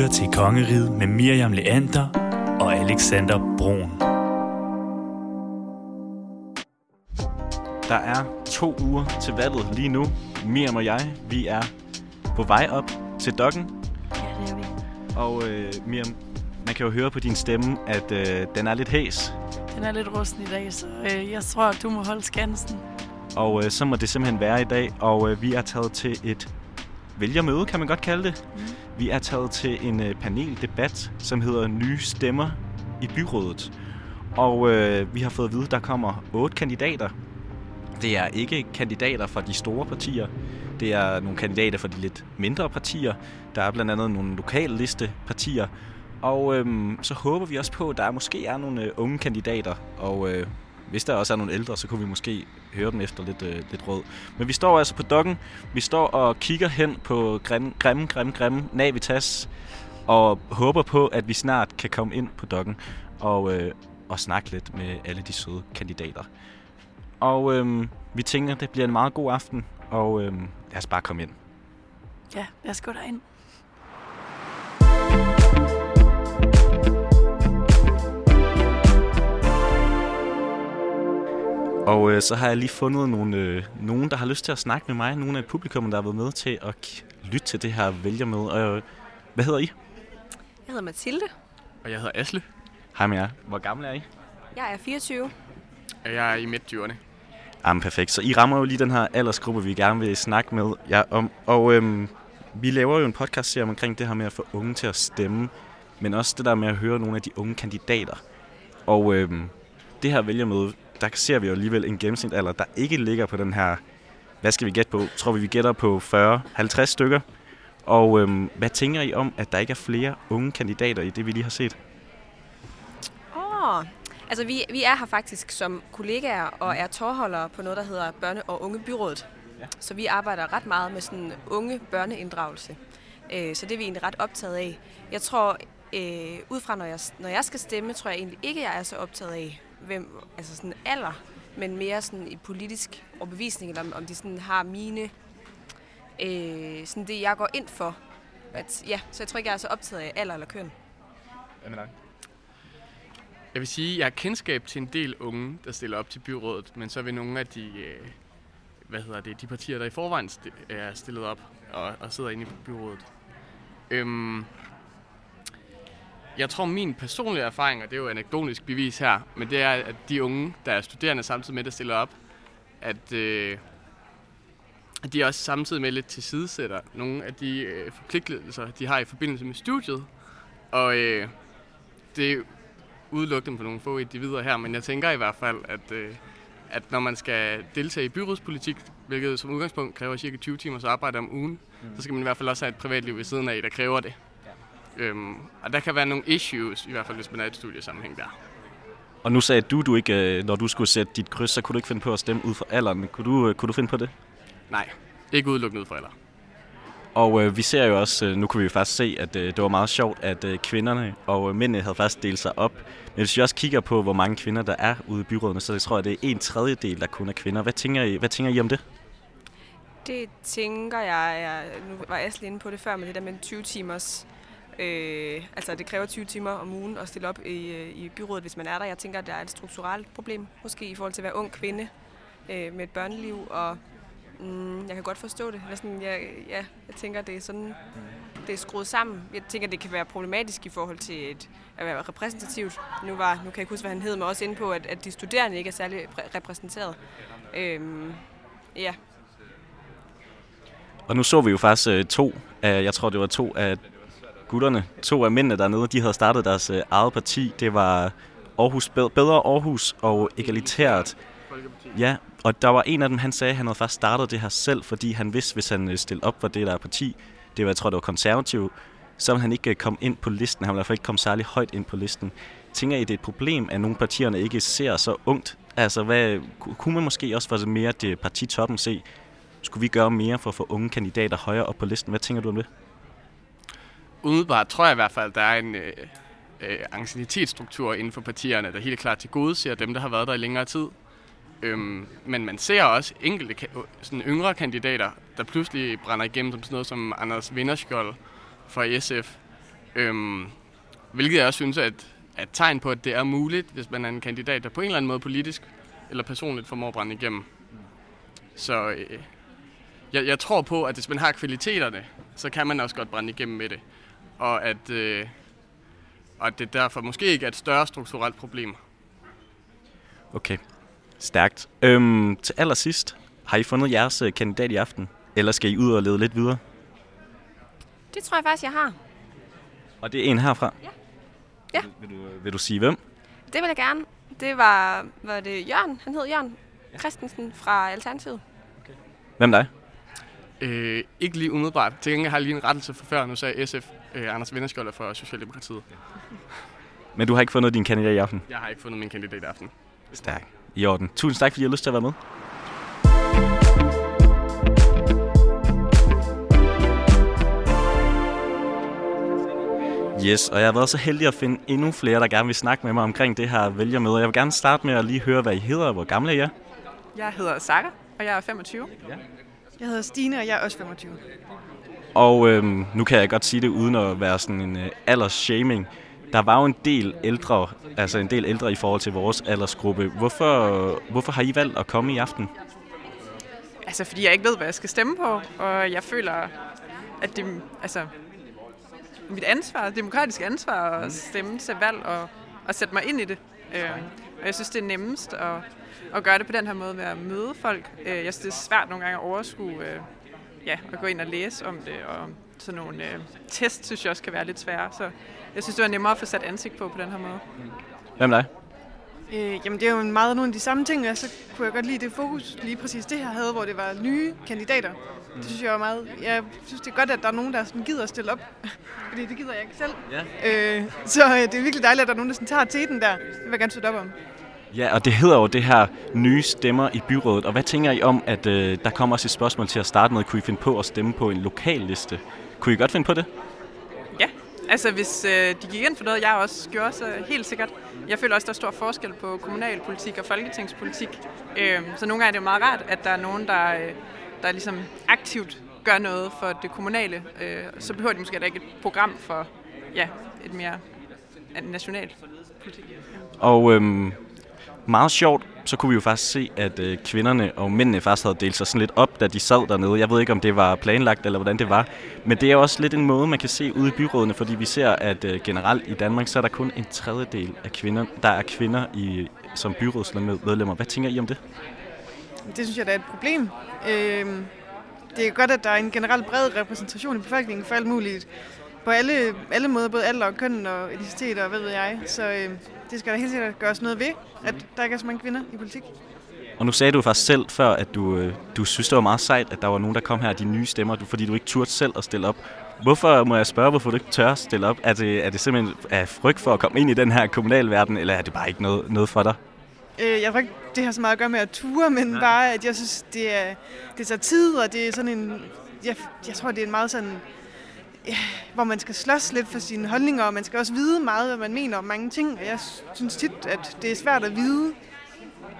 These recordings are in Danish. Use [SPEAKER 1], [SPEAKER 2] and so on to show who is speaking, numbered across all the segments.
[SPEAKER 1] lytter til Kongeriget med Miriam Leander og Alexander Brun.
[SPEAKER 2] Der er to uger til valget lige nu. Miriam og jeg, vi er på vej op til dokken.
[SPEAKER 3] Ja, det er vi.
[SPEAKER 2] Og øh, Miriam, man kan jo høre på din stemme, at øh, den er lidt hæs.
[SPEAKER 3] Den er lidt rusten i dag, så øh, jeg tror, at du må holde skansen.
[SPEAKER 2] Og øh, så må det simpelthen være i dag. Og øh, vi er taget til et vælgermøde, kan man godt kalde det.
[SPEAKER 3] Mm.
[SPEAKER 2] Vi er taget til en øh, paneldebat, som hedder Nye Stemmer i Byrådet. Og øh, vi har fået at vide, at der kommer otte kandidater. Det er ikke kandidater fra de store partier. Det er nogle kandidater fra de lidt mindre partier. Der er blandt andet nogle lokalliste partier. Og øhm, så håber vi også på, at der måske er nogle øh, unge kandidater. Og øh, hvis der også er nogle ældre, så kunne vi måske høre dem efter lidt, øh, lidt råd. Men vi står altså på dokken. Vi står og kigger hen på grimme, grimme, grimme, grimme Navitas. Og håber på, at vi snart kan komme ind på dokken og, øh, og snakke lidt med alle de søde kandidater. Og øh, vi tænker, det bliver en meget god aften. Og øh, lad os bare komme ind.
[SPEAKER 3] Ja, lad os gå derind.
[SPEAKER 2] Og øh, så har jeg lige fundet nogle, øh, nogen, der har lyst til at snakke med mig. Nogle af publikum, der har været med til at k- lytte til det her vælgermøde. Og, øh, hvad hedder I?
[SPEAKER 4] Jeg hedder Mathilde.
[SPEAKER 5] Og jeg hedder Asle,
[SPEAKER 2] Hej med jer. Hvor gamle er I?
[SPEAKER 4] Jeg er 24.
[SPEAKER 5] og jeg er i midt-20'erne.
[SPEAKER 2] Jamen perfekt. Så I rammer jo lige den her aldersgruppe, vi gerne vil snakke med jer om. Og øhm, vi laver jo en podcast serie omkring det her med at få unge til at stemme. Men også det der med at høre nogle af de unge kandidater. Og øhm, det her vælgermøde, der ser vi jo alligevel en gennemsnitsalder, der ikke ligger på den her... Hvad skal vi gætte på? Tror vi, vi gætter på 40-50 stykker. Og øhm, hvad tænker I om, at der ikke er flere unge kandidater i det, vi lige har set?
[SPEAKER 4] Åh, oh, altså vi, vi er her faktisk som kollegaer og er tårholdere på noget, der hedder Børne- og Unge Byrådet. Ja. Så vi arbejder ret meget med sådan unge børneinddragelse. Øh, så det er vi egentlig ret optaget af. Jeg tror, øh, ud fra når jeg, når jeg skal stemme, tror jeg egentlig ikke, jeg er så optaget af, hvem, altså sådan alder, men mere sådan i politisk overbevisning, eller om, de sådan har mine, øh, sådan det jeg går ind for. At, ja, så jeg tror ikke, jeg er så optaget af alder eller køn.
[SPEAKER 5] Hvad med dig? Jeg vil sige, at jeg har kendskab til en del unge, der stiller op til byrådet, men så vil nogle af de, øh, hvad hedder det, de partier, der i forvejen er stillet op og, og sidder inde i byrådet. Øhm, jeg tror, min personlige erfaring, og det er jo anekdotisk bevis her, men det er, at de unge, der er studerende samtidig med, der stiller op, at, øh, de også samtidig med lidt tilsidesætter nogle af de øh, forpligtelser, de har i forbindelse med studiet. Og øh, det er udelukkende på nogle få individer her, men jeg tænker i hvert fald, at, øh, at når man skal deltage i byrådspolitik, hvilket som udgangspunkt kræver cirka 20 timers arbejde om ugen, mm. så skal man i hvert fald også have et privatliv ved siden af, der kræver det. Øhm, og der kan være nogle issues, i hvert fald hvis man er i et studiesammenhæng der.
[SPEAKER 2] Og nu sagde du, du ikke, øh, når du skulle sætte dit kryds, så kunne du ikke finde på at stemme ud fra alderen. Kunne du, øh, kunne du finde på det?
[SPEAKER 5] Nej, ikke udelukkende ud for alder.
[SPEAKER 2] Og øh, vi ser jo også, øh, nu kunne vi jo faktisk se, at øh, det var meget sjovt, at øh, kvinderne og øh, mændene havde faktisk delt sig op. Men hvis vi også kigger på, hvor mange kvinder der er ude i byrådene, så jeg tror jeg, det er en tredjedel, der kun er kvinder. Hvad tænker I, hvad tænker I om det?
[SPEAKER 4] Det tænker jeg, jeg nu var Asle inde på det før med det der med 20 timers, øh, altså det kræver 20 timer om ugen at stille op i, øh, i byrådet, hvis man er der. Jeg tænker, at der er et strukturelt problem, måske i forhold til at være ung kvinde øh, med et børneliv, og mm, jeg kan godt forstå det. Eller sådan, jeg, ja, jeg tænker, det er sådan, det er skruet sammen. Jeg tænker, det kan være problematisk i forhold til et, at være repræsentativt. Nu, var, nu kan jeg ikke huske, hvad han hed, men også inde på, at, at de studerende ikke er særlig repræsenteret. Øhm, ja,
[SPEAKER 2] Og nu så vi jo faktisk øh, to af, jeg tror det var to af gutterne, to af mændene dernede, de havde startet deres øh, eget parti. Det var Aarhus, Bedre Aarhus og Egalitært. Ja, og der var en af dem, han sagde, at han havde faktisk startet det her selv, fordi han vidste, hvis han øh, stillede op for det der parti, det var, jeg tror, det var konservativ, så ville han ikke øh, komme ind på listen. Han ville i hvert fald ikke komme særlig højt ind på listen. Tænker I, det er et problem, at nogle partierne ikke ser så ungt? Altså, hvad, kunne man måske også for mere det partitoppen se, skulle vi gøre mere for at få unge kandidater højere op på listen? Hvad tænker du om det?
[SPEAKER 5] Udebart tror jeg i hvert fald, der er en øh, øh, anciennitetsstruktur inden for partierne, der helt klart til gode ser dem, der har været der i længere tid. Øhm, men man ser også enkelte sådan yngre kandidater, der pludselig brænder igennem som sådan noget som Anders Vinderskjold fra SF. Øhm, hvilket jeg også synes er et, er et tegn på, at det er muligt, hvis man er en kandidat, der på en eller anden måde politisk eller personligt formår at brænde igennem. Så øh, jeg, jeg tror på, at hvis man har kvaliteterne, så kan man også godt brænde igennem med det. Og at, øh, og at det derfor måske ikke er et større strukturelt problem.
[SPEAKER 2] Okay, stærkt. Øhm, til allersidst, har I fundet jeres øh, kandidat i aften? Eller skal I ud og lede lidt videre?
[SPEAKER 4] Det tror jeg faktisk, jeg har.
[SPEAKER 2] Og det er en herfra?
[SPEAKER 4] Ja. Ja.
[SPEAKER 2] Vil, vil, du, vil du sige hvem?
[SPEAKER 4] Det vil jeg gerne. Det var, var det Jørgen, han hed Jørgen Christensen fra Alternativet.
[SPEAKER 2] Hvem dig?
[SPEAKER 5] Øh, ikke lige umiddelbart. Til gengæld har jeg lige en rettelse for før. Nu sagde SF øh, Anders Vinderskjolder fra Socialdemokratiet.
[SPEAKER 2] Men du har ikke fundet din kandidat i aften?
[SPEAKER 5] Jeg har ikke fundet min kandidat i aften.
[SPEAKER 2] Stærk. I orden. Tusind tak, fordi I har lyst til at være med. Yes, og jeg har været så heldig at finde endnu flere, der gerne vil snakke med mig omkring det her vælgermøde. Jeg vil gerne starte med at lige høre, hvad I hedder og hvor gamle I er.
[SPEAKER 6] Jeg hedder Sara, og jeg er 25.
[SPEAKER 7] Jeg hedder Stine, og jeg er også 25.
[SPEAKER 2] Og øhm, nu kan jeg godt sige det uden at være sådan en øh, aldersshaming. Der var jo en del ældre, altså en del ældre i forhold til vores aldersgruppe. Hvorfor, hvorfor har I valgt at komme i aften?
[SPEAKER 6] Altså, fordi jeg ikke ved, hvad jeg skal stemme på, og jeg føler, at det altså, mit ansvar, demokratisk ansvar at stemme til valg og, og sætte mig ind i det. Øh, og jeg synes, det er nemmest at, at gøre det på den her måde ved at møde folk. Øh, jeg synes, det er svært nogle gange at overskue, øh, ja, at gå ind og læse om det, og sådan nogle øh, test, synes jeg også kan være lidt svære. Så jeg synes, det var nemmere at få sat ansigt på på den her måde.
[SPEAKER 2] Hvem er dig?
[SPEAKER 7] Øh, jamen, det er jo meget nogle af de samme ting, og så kunne jeg godt lide det fokus, lige præcis det her havde, hvor det var nye kandidater. Det synes jeg var meget... Jeg synes, det er godt, at der er nogen, der sådan gider at stille op, fordi det gider jeg ikke selv. Ja. Øh, så øh, det er virkelig dejligt, at der er nogen, der sådan tager teten der. Det vil jeg gerne støtte op om.
[SPEAKER 2] Ja, og det hedder jo det her nye stemmer i byrådet. Og hvad tænker I om, at øh, der kommer også et spørgsmål til at starte med? Kunne I finde på at stemme på en lokal liste? Kunne I godt finde på det?
[SPEAKER 6] Ja, altså hvis øh, de gik ind for noget, jeg også gjorde, så helt sikkert. Jeg føler også, der er stor forskel på kommunalpolitik og folketingspolitik. Øh, så nogle gange er det jo meget rart, at der er nogen, der, øh, der ligesom aktivt gør noget for det kommunale. Øh, så behøver de måske da ikke et program for ja, et mere nationalt politik.
[SPEAKER 2] Og øhm, meget sjovt, så kunne vi jo faktisk se, at øh, kvinderne og mændene faktisk havde delt sig sådan lidt op, da de sad dernede. Jeg ved ikke, om det var planlagt, eller hvordan det var. Men det er også lidt en måde, man kan se ude i byrådene, fordi vi ser, at øh, generelt i Danmark, så er der kun en tredjedel af kvinder, der er kvinder i, som byrådsmedlemmer. Hvad tænker I om det?
[SPEAKER 7] Det synes jeg, der er et problem. Øh, det er godt, at der er en generelt bred repræsentation i befolkningen for alt muligt. På alle, alle måder, både alder og køn og etnicitet og hvad ved jeg. Så øh, det skal der helt sikkert gøres noget ved, at der ikke er så mange kvinder i politik.
[SPEAKER 2] Og nu sagde du faktisk selv før, at du, øh, du synes, det var meget sejt, at der var nogen, der kom her, de nye stemmer, fordi du ikke turde selv at stille op. Hvorfor, må jeg spørge, hvorfor du ikke tør at stille op? Er det, er det simpelthen af frygt for at komme ind i den her kommunalverden, eller er det bare ikke noget, noget for dig?
[SPEAKER 7] Øh, jeg tror ikke, det har så meget at gøre med at ture, men Nej. bare, at jeg synes, det, er, det tager tid, og det er sådan en... Jeg, jeg tror, det er en meget sådan... Ja, hvor man skal slås lidt for sine holdninger, og man skal også vide meget, hvad man mener om mange ting. Og jeg synes tit, at det er svært at vide.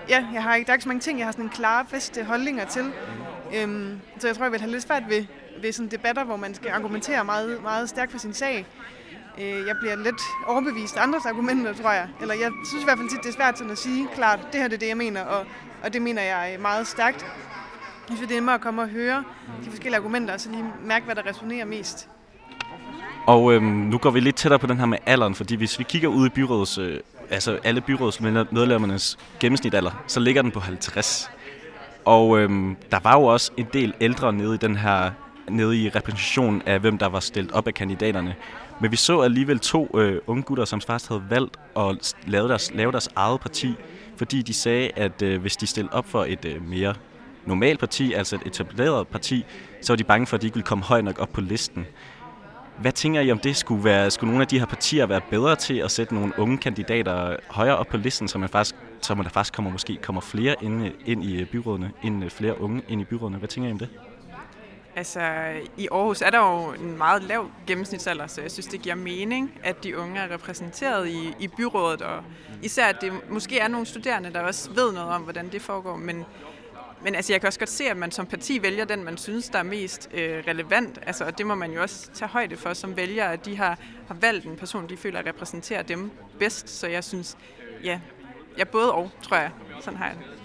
[SPEAKER 7] Ja, jeg har ikke, der er ikke så mange ting, jeg har sådan en klare, faste holdninger til. Øhm, så jeg tror, jeg vil have lidt svært ved, ved sådan debatter, hvor man skal argumentere meget, meget stærkt for sin sag. Øh, jeg bliver lidt overbevist af andres argumenter, tror jeg. Eller jeg synes i hvert fald tit, det er svært sådan at sige klart, det her det er det, jeg mener, og, og det mener jeg øh, meget stærkt. Jeg synes, det er nemmere at komme og høre de forskellige argumenter, og så lige mærke, hvad der resonerer mest.
[SPEAKER 2] Og øhm, nu går vi lidt tættere på den her med alderen, fordi hvis vi kigger ud i byrådets, øh, altså alle byrådsmedlemmernes gennemsnitsalder, så ligger den på 50. Og øhm, der var jo også en del ældre nede i den her nede i repræsentationen af, hvem der var stillet op af kandidaterne. Men vi så alligevel to øh, unge gutter, som faktisk havde valgt at lave deres, lave deres eget parti, fordi de sagde, at øh, hvis de stillede op for et øh, mere normalt parti, altså et etableret parti, så var de bange for, at de ikke ville komme højt nok op på listen. Hvad tænker I om det? Skulle, være, skulle nogle af de her partier være bedre til at sætte nogle unge kandidater højere op på listen, så, man faktisk, så man der faktisk kommer, måske kommer flere ind, ind i øh, byrådene, ind øh, flere unge ind i byrådene? Hvad tænker I om det?
[SPEAKER 6] Altså, i Aarhus er der jo en meget lav gennemsnitsalder, så jeg synes, det giver mening, at de unge er repræsenteret i, i byrådet, og især at det måske er nogle studerende, der også ved noget om, hvordan det foregår, men men altså, jeg kan også godt se, at man som parti vælger den, man synes, der er mest øh, relevant. Altså, og det må man jo også tage højde for som vælger, at de har, har valgt en person, de føler repræsenterer dem bedst. Så jeg synes, ja, ja både og, tror jeg. Sådan har jeg det.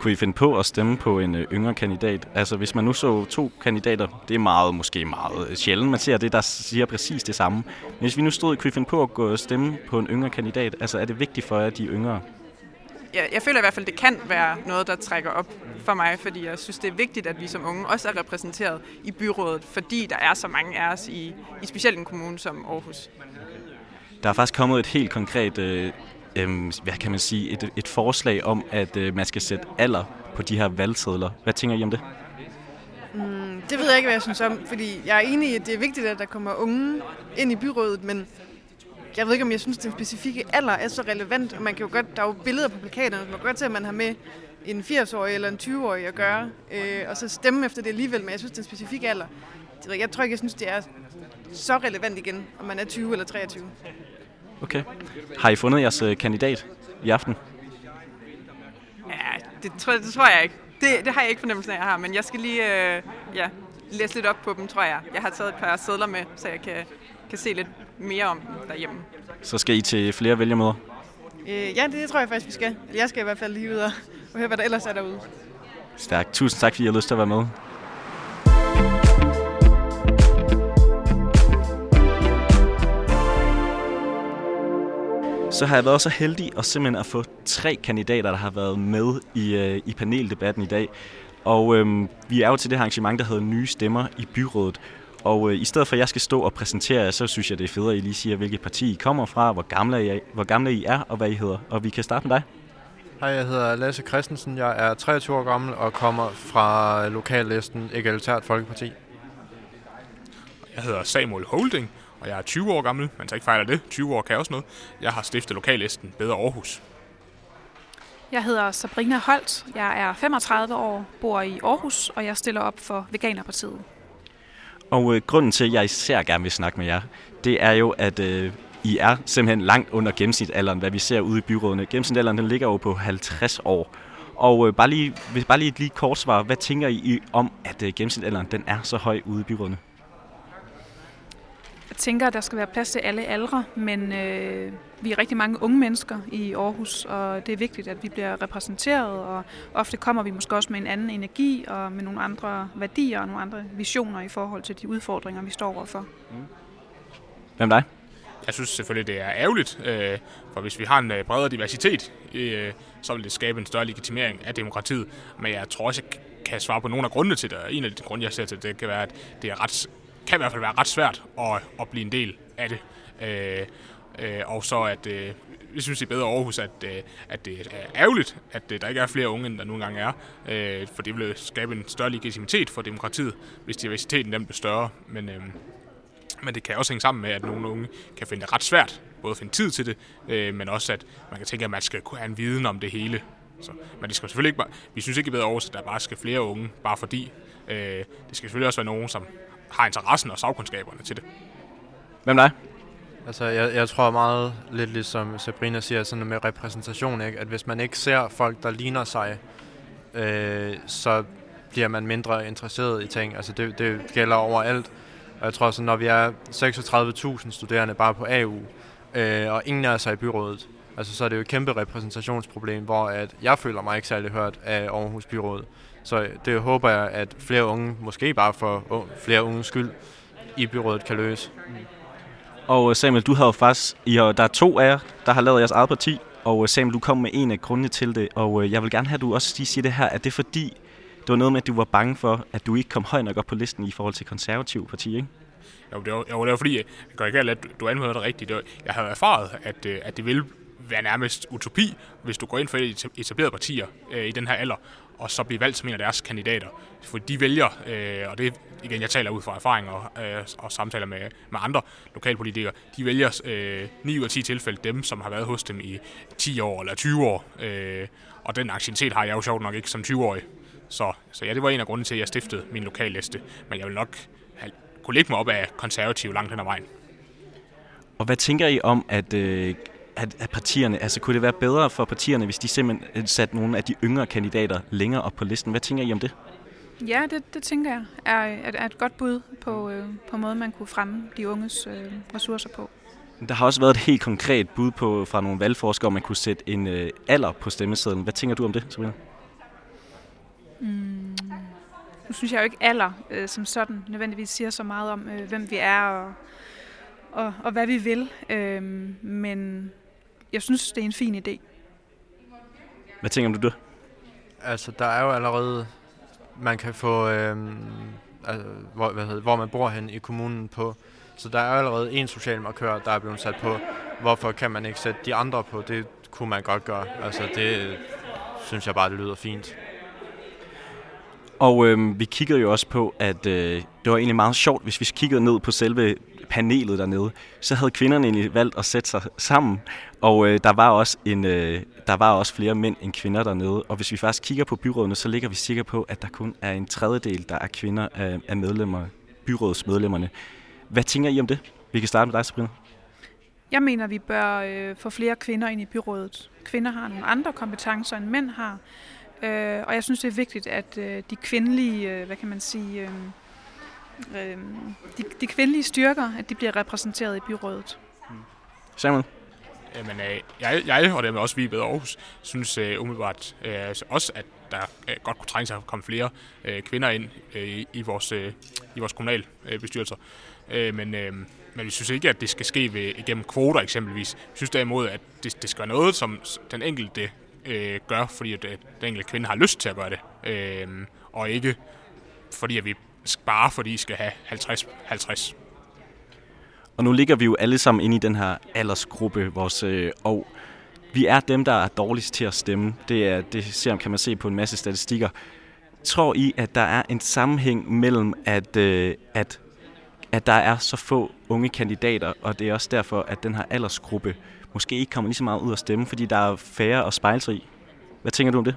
[SPEAKER 2] Kunne I finde på at stemme på en øh, yngre kandidat? Altså hvis man nu så to kandidater, det er meget, måske meget øh, sjældent, man ser det, der siger præcis det samme. Men hvis vi nu stod, kunne I finde på at gå og stemme på en yngre kandidat? Altså er det vigtigt for jer, at de er yngre?
[SPEAKER 6] Jeg, jeg føler i hvert fald, det kan være noget, der trækker op for mig, fordi jeg synes, det er vigtigt, at vi som unge også er repræsenteret i byrådet, fordi der er så mange af os i, i specielt en kommune som Aarhus.
[SPEAKER 2] Der er faktisk kommet et helt konkret, øh, øh, hvad kan man sige, et, et forslag om, at øh, man skal sætte alder på de her valgsedler. Hvad tænker I om det?
[SPEAKER 7] Mm, det ved jeg ikke, hvad jeg synes om, fordi jeg er enig i, at det er vigtigt, at der kommer unge ind i byrådet, men jeg ved ikke, om jeg synes, at den specifikke alder er så relevant. Og man kan jo godt, der er jo billeder på plakaterne, man kan godt se, at man har med en 80-årig eller en 20-årig at gøre, øh, og så stemme efter det alligevel, men jeg synes, den specifikke alder, jeg tror ikke, jeg synes, det er så relevant igen, om man er 20 eller 23.
[SPEAKER 2] Okay. Har I fundet jeres øh, kandidat i aften?
[SPEAKER 6] Ja, det tror, det tror jeg ikke. Det, det har jeg ikke fornemmelsen af, jeg har, men jeg skal lige øh, ja, læse lidt op på dem, tror jeg. Jeg har taget et par sædler med, så jeg kan, kan se lidt mere om derhjemme.
[SPEAKER 2] Så skal I til flere vælgermøder?
[SPEAKER 7] Øh, ja, det tror jeg faktisk, vi skal. Jeg skal i hvert fald lige ud og, og høre, hvad der ellers er derude.
[SPEAKER 2] Stærkt. Tusind tak, fordi I har lyst til at være med. Så har jeg været så heldig at simpelthen at få tre kandidater, der har været med i, øh, i paneldebatten i dag. Og øhm, vi er jo til det her arrangement, der hedder Nye Stemmer i Byrådet. Og øh, i stedet for, at jeg skal stå og præsentere jer, så synes jeg, det er federe, at I lige siger, hvilket parti I kommer fra, hvor gamle I er, hvor gamle I er og hvad I hedder. Og vi kan starte med dig.
[SPEAKER 8] Hej, jeg hedder Lasse Christensen. Jeg er 23 år gammel og kommer fra lokallisten Egalitært Folkeparti.
[SPEAKER 9] Jeg hedder Samuel Holding, og jeg er 20 år gammel. Man tager ikke fejl af det. 20 år kan også noget. Jeg har stiftet lokallisten Bedre Aarhus.
[SPEAKER 10] Jeg hedder Sabrina Holt. Jeg er 35 år, bor i Aarhus, og jeg stiller op for Veganerpartiet.
[SPEAKER 2] Og øh, grunden til, at jeg især gerne vil snakke med jer, det er jo, at øh, I er simpelthen langt under gennemsnitsalderen, hvad vi ser ude i byrådene. Gennemsnitsalderen den ligger jo på 50 år. Og øh, bare, lige, hvis bare lige et lige kort svar, hvad tænker I om, at øh, gennemsnitsalderen den er så høj ude i byrådene?
[SPEAKER 10] Jeg tænker, at der skal være plads til alle aldre, men øh, vi er rigtig mange unge mennesker i Aarhus, og det er vigtigt, at vi bliver repræsenteret, og ofte kommer vi måske også med en anden energi og med nogle andre værdier og nogle andre visioner i forhold til de udfordringer, vi står overfor. Mm.
[SPEAKER 2] Hvem dig?
[SPEAKER 9] Jeg synes selvfølgelig, det er ærgerligt, øh, for hvis vi har en øh, bredere diversitet, øh, så vil det skabe en større legitimering af demokratiet. Men jeg tror også, jeg kan svare på nogle af grundene til det. En af de grunde, jeg ser til det, kan være, at det er ret, kan i hvert fald være ret svært at, at blive en del af det. Øh, øh, og så at øh, vi synes det er bedre Aarhus, at, øh, at det er ærgerligt, at øh, der ikke er flere unge, end der nogle gange er. Øh, for det ville skabe en større legitimitet for demokratiet, hvis diversiteten den blev større. Men, øh, men det kan også hænge sammen med, at nogle unge kan finde det ret svært, både at finde tid til det, øh, men også at man kan tænke, at man skal kunne have en viden om det hele. Så, men det skal selvfølgelig ikke bare, vi synes ikke i bedre Aarhus, at der bare skal flere unge, bare fordi. Øh, det skal selvfølgelig også være nogen, som har interessen og sagkundskaberne til det.
[SPEAKER 2] Hvem er
[SPEAKER 8] Altså, jeg, jeg tror meget lidt ligesom Sabrina siger, sådan med repræsentation, ikke? at hvis man ikke ser folk, der ligner sig, øh, så bliver man mindre interesseret i ting. Altså, det, det gælder overalt. Og jeg tror, så når vi er 36.000 studerende bare på AU, øh, og ingen er sig i byrådet, altså, så er det jo et kæmpe repræsentationsproblem, hvor at jeg føler mig ikke særlig hørt af Aarhus Byråd. Så det håber jeg, at flere unge, måske bare for flere unges skyld, i byrådet kan løse.
[SPEAKER 2] Og øh, Samuel, du har jo faktisk, I har, der er to af jer, der har lavet jeres eget parti, og øh, Samuel, du kom med en af grundene til det, og øh, jeg vil gerne have, at du også lige siger det her, at det er fordi, det var noget med, at du var bange for, at du ikke kom højt nok op på listen i forhold til konservativ parti, ikke?
[SPEAKER 9] Jo, det var, jo, det var fordi, jeg gør ikke at du anvender det rigtigt. Det var, jeg havde erfaret, at, at det ville være nærmest utopi, hvis du går ind for et etableret partier øh, i den her alder, og så blive valgt som en af deres kandidater. For de vælger, øh, og det igen, jeg taler ud fra erfaring og, øh, og samtaler med, med andre lokalpolitikere, de vælger øh, 9 ud af 10 tilfælde dem, som har været hos dem i 10 år eller 20 år. Øh, og den aktivitet har jeg jo sjovt nok ikke som 20-årig. Så, så ja, det var en af grunden til, at jeg stiftede min lokalliste. Men jeg vil nok have, kunne lægge mig op af konservativ langt hen ad vejen.
[SPEAKER 2] Og hvad tænker I om, at øh, af, af partierne? Altså kunne det være bedre for partierne, hvis de simpelthen satte nogle af de yngre kandidater længere op på listen? Hvad tænker I om det?
[SPEAKER 10] Ja, det, det tænker jeg er, er, er et godt bud på, øh, på måden, man kunne fremme de unges øh, ressourcer på.
[SPEAKER 2] Der har også været et helt konkret bud på fra nogle valgforskere, om man kunne sætte en øh, alder på stemmesedlen. Hvad tænker du om det, Sabrina?
[SPEAKER 10] Mm. Nu synes jeg jo ikke alder øh, som sådan nødvendigvis siger så meget om, øh, hvem vi er og, og, og hvad vi vil. Øh, men jeg synes, det er en fin idé.
[SPEAKER 2] Hvad tænker du det?
[SPEAKER 8] Altså, der er jo allerede, man kan få, øh, altså, hvor, hvad hedder, hvor man bor hen i kommunen på. Så der er jo allerede en social markør, der er blevet sat på. Hvorfor kan man ikke sætte de andre på? Det kunne man godt gøre. Altså, det synes jeg bare, det lyder fint.
[SPEAKER 2] Og øh, vi kiggede jo også på, at øh, det var egentlig meget sjovt, hvis vi kiggede ned på selve panelet dernede, så havde kvinderne egentlig valgt at sætte sig sammen, og øh, der var også en øh, der var også flere mænd end kvinder dernede. Og hvis vi faktisk kigger på byrådene, så ligger vi sikre på, at der kun er en tredjedel, der er kvinder af, af medlemmer, byrådsmedlemmerne. Hvad tænker I om det? Vi kan starte med dig, Sabrina.
[SPEAKER 10] Jeg mener, vi bør øh, få flere kvinder ind i byrådet. Kvinder har nogle andre kompetencer, end mænd har. Øh, og jeg synes, det er vigtigt, at øh, de kvindelige, øh, hvad kan man sige, øh, øh, de, de kvindelige styrker, at de bliver repræsenteret i byrådet.
[SPEAKER 2] Samuel?
[SPEAKER 9] Jamen, øh, jeg, jeg og dermed også vi i Bedre Aarhus synes øh, umiddelbart øh, også, at der øh, godt kunne trænge sig at komme flere øh, kvinder ind øh, i, vores, øh, i vores kommunalbestyrelser. Øh, men, øh, men vi synes ikke, at det skal ske ved, igennem kvoter eksempelvis. Vi synes derimod, at det, det skal være noget, som den enkelte øh, gør, fordi at, at den enkelte kvinde har lyst til at gøre det. Øh, og ikke fordi at vi bare fordi I skal have 50-50.
[SPEAKER 2] Og nu ligger vi jo alle sammen inde i den her aldersgruppe, vores, øh, og vi er dem, der er dårligst til at stemme. Det, er, det ser, kan man se på en masse statistikker. Tror I, at der er en sammenhæng mellem, at, øh, at, at der er så få unge kandidater, og det er også derfor, at den her aldersgruppe måske ikke kommer lige så meget ud at stemme, fordi der er færre at spejle sig i? Hvad tænker du om det?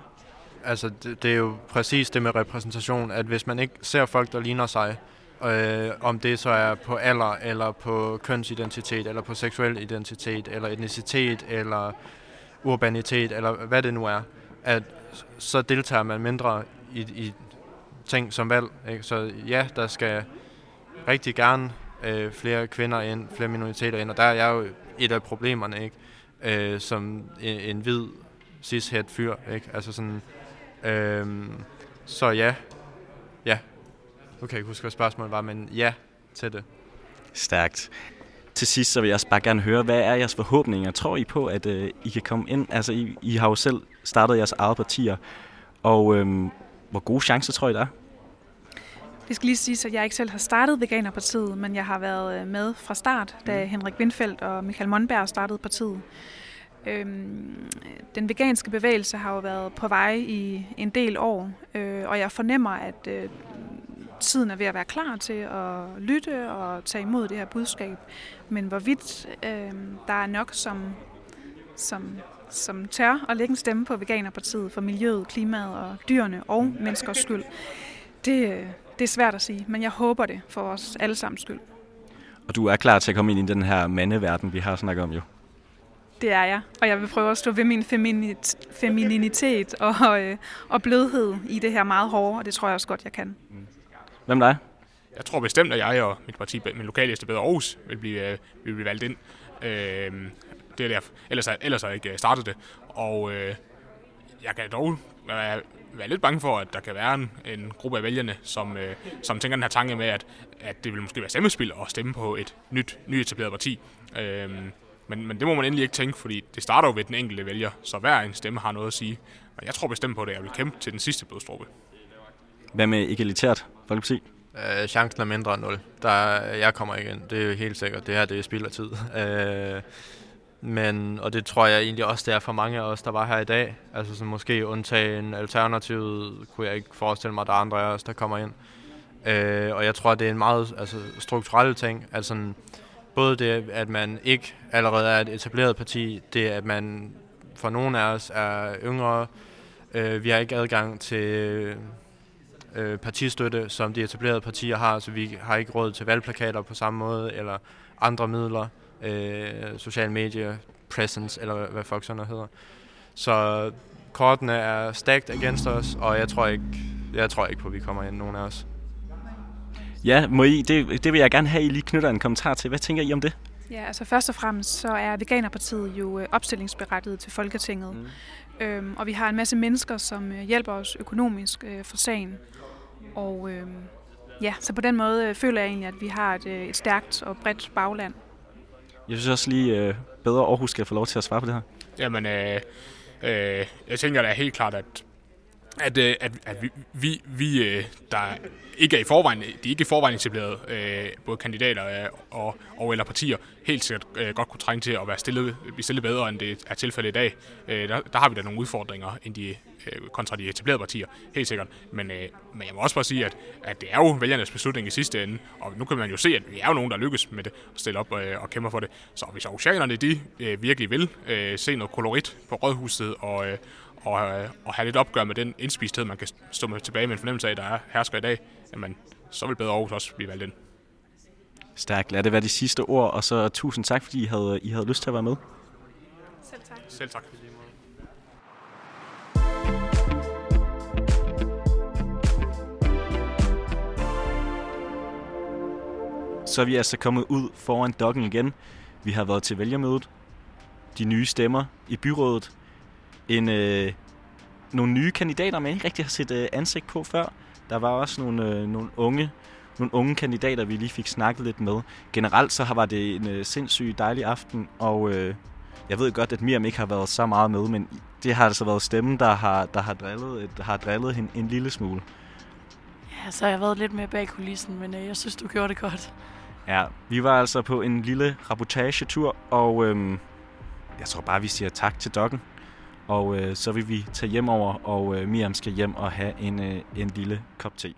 [SPEAKER 8] Altså, det, det er jo præcis det med repræsentation, at hvis man ikke ser folk, der ligner sig, øh, om det så er på alder, eller på kønsidentitet, eller på seksuel identitet, eller etnicitet, eller urbanitet, eller hvad det nu er, at så deltager man mindre i, i ting som valg. Ikke? Så ja, der skal rigtig gerne øh, flere kvinder ind, flere minoriteter ind, og der er jeg jo et af problemerne, ikke? Øh, som en, en hvid cis fyr, ikke? Altså sådan, øh, så ja, ja, nu kan jeg ikke huske, hvad spørgsmålet var, men ja til det.
[SPEAKER 2] Stærkt. Til sidst så vil jeg også bare gerne høre, hvad er jeres forhåbninger? Tror I på, at øh, I kan komme ind? Altså, I, I har jo selv startet jeres eget partier, og øh, hvor gode chancer tror I, der er?
[SPEAKER 10] Det skal lige sige, at jeg ikke selv har startet Veganerpartiet, men jeg har været øh, med fra start, da mm. Henrik Windfeldt og Michael Monberg startede partiet. Øhm, den veganske bevægelse har jo været på vej i en del år, øh, og jeg fornemmer, at øh, tiden er ved at være klar til at lytte og tage imod det her budskab. Men hvorvidt øh, der er nok, som, som, som tør at lægge en stemme på Veganerpartiet for miljøet, klimaet og dyrene og menneskers skyld, det, det er svært at sige, men jeg håber det for os alle sammen skyld.
[SPEAKER 2] Og du er klar til at komme ind i den her mandeverden, vi har snakket om jo?
[SPEAKER 10] Det er jeg, og jeg vil prøve at stå ved min femininitet og, øh, og blødhed i det her meget hårde, og det tror jeg også godt, jeg kan.
[SPEAKER 2] Hvem der er?
[SPEAKER 9] Jeg tror bestemt, at jeg og mit parti, min lokaliste Bedre Aarhus, vil blive, øh, vil blive valgt ind. Øh, det er der, ellers, ellers har jeg ikke startet det. Og øh, jeg kan dog være, være lidt bange for, at der kan være en, en gruppe af vælgerne, som, øh, som tænker den her tanke med, at, at det vil måske være stemmespil at stemme på et nyt, nyetableret parti. Øh, men, men det må man endelig ikke tænke, fordi det starter jo ved den enkelte vælger, så hver en stemme har noget at sige. Men jeg tror bestemt på det, jeg vil kæmpe til den sidste blodstråbe.
[SPEAKER 2] Hvad med egalitært folkeparti?
[SPEAKER 8] Øh, chancen er mindre end 0. Der, jeg kommer ikke ind, det er jo helt sikkert. Det her det er spild af tid. Øh, men, og det tror jeg egentlig også, det er for mange af os, der var her i dag. Altså så måske undtagen alternativet, kunne jeg ikke forestille mig, at der er andre af os, der kommer ind. Øh, og jeg tror, det er en meget altså, strukturel ting. Altså, både det, at man ikke allerede er et etableret parti, det at man for nogle af os er yngre, øh, vi har ikke adgang til øh, partistøtte, som de etablerede partier har, så vi har ikke råd til valgplakater på samme måde, eller andre midler, øh, sociale medier, presence, eller hvad, fuck sådan noget hedder. Så kortene er stacked against os, og jeg tror ikke, jeg tror ikke på, at vi kommer ind, nogen af os.
[SPEAKER 2] Ja, må I, det, det vil jeg gerne have, I lige knytter en kommentar til. Hvad tænker I om det?
[SPEAKER 10] Ja, altså først og fremmest så er Veganerpartiet jo øh, opstillingsberettiget til Folketinget. Mm. Øhm, og vi har en masse mennesker, som øh, hjælper os økonomisk øh, for sagen. Og øh, ja, så på den måde øh, føler jeg egentlig, at vi har et, et stærkt og bredt bagland.
[SPEAKER 2] Jeg synes også lige, øh, bedre Aarhus skal få lov til at svare på det her.
[SPEAKER 9] Jamen, øh, øh, jeg tænker da helt klart, at at, øh, at, at vi, vi, vi øh, der ikke er i forvejen, de er ikke i forvejen etableret, øh, både kandidater øh, og, og eller partier, helt sikkert øh, godt kunne trænge til at være stillet, blive stillet bedre, end det er tilfældet i dag. Øh, der, der har vi da nogle udfordringer end de, øh, kontra de etablerede partier, helt sikkert. Men, øh, men jeg må også bare sige, at, at det er jo vælgernes beslutning i sidste ende, og nu kan man jo se, at vi er jo nogen, der lykkes med det, at stille op øh, og kæmpe for det. Så hvis oceanerne de øh, virkelig vil øh, se noget kolorit på rådhuset og, øh, og, øh, og have lidt opgør med den indspisthed, man kan stå med tilbage med en fornemmelse af, der er hersker i dag, jamen, så vil bedre Aarhus også blive valgt ind.
[SPEAKER 2] Stærkt. Lad det være de sidste ord, og så tusind tak, fordi I havde, I havde lyst til at være med.
[SPEAKER 6] Selv tak.
[SPEAKER 9] Selv tak.
[SPEAKER 2] Så er vi altså kommet ud foran dokken igen. Vi har været til vælgermødet. De nye stemmer i byrådet. En, øh, nogle nye kandidater, man ikke rigtig har set øh, ansigt på før. Der var også nogle, øh, nogle unge nogle unge kandidater, vi lige fik snakket lidt med. Generelt så var det en øh, sindssygt dejlig aften, og øh, jeg ved godt, at Miriam ikke har været så meget med, men det har altså været stemmen, der har, der har drillet, der har drillet hende en lille smule.
[SPEAKER 3] Ja, så har jeg været lidt mere bag kulissen, men øh, jeg synes, du gjorde det godt.
[SPEAKER 2] Ja, vi var altså på en lille rapportagetur, og øh, jeg tror bare, vi siger tak til Dokken. Og øh, så vil vi tage hjem over, og øh, Miriam skal hjem og have en, øh, en lille kop te.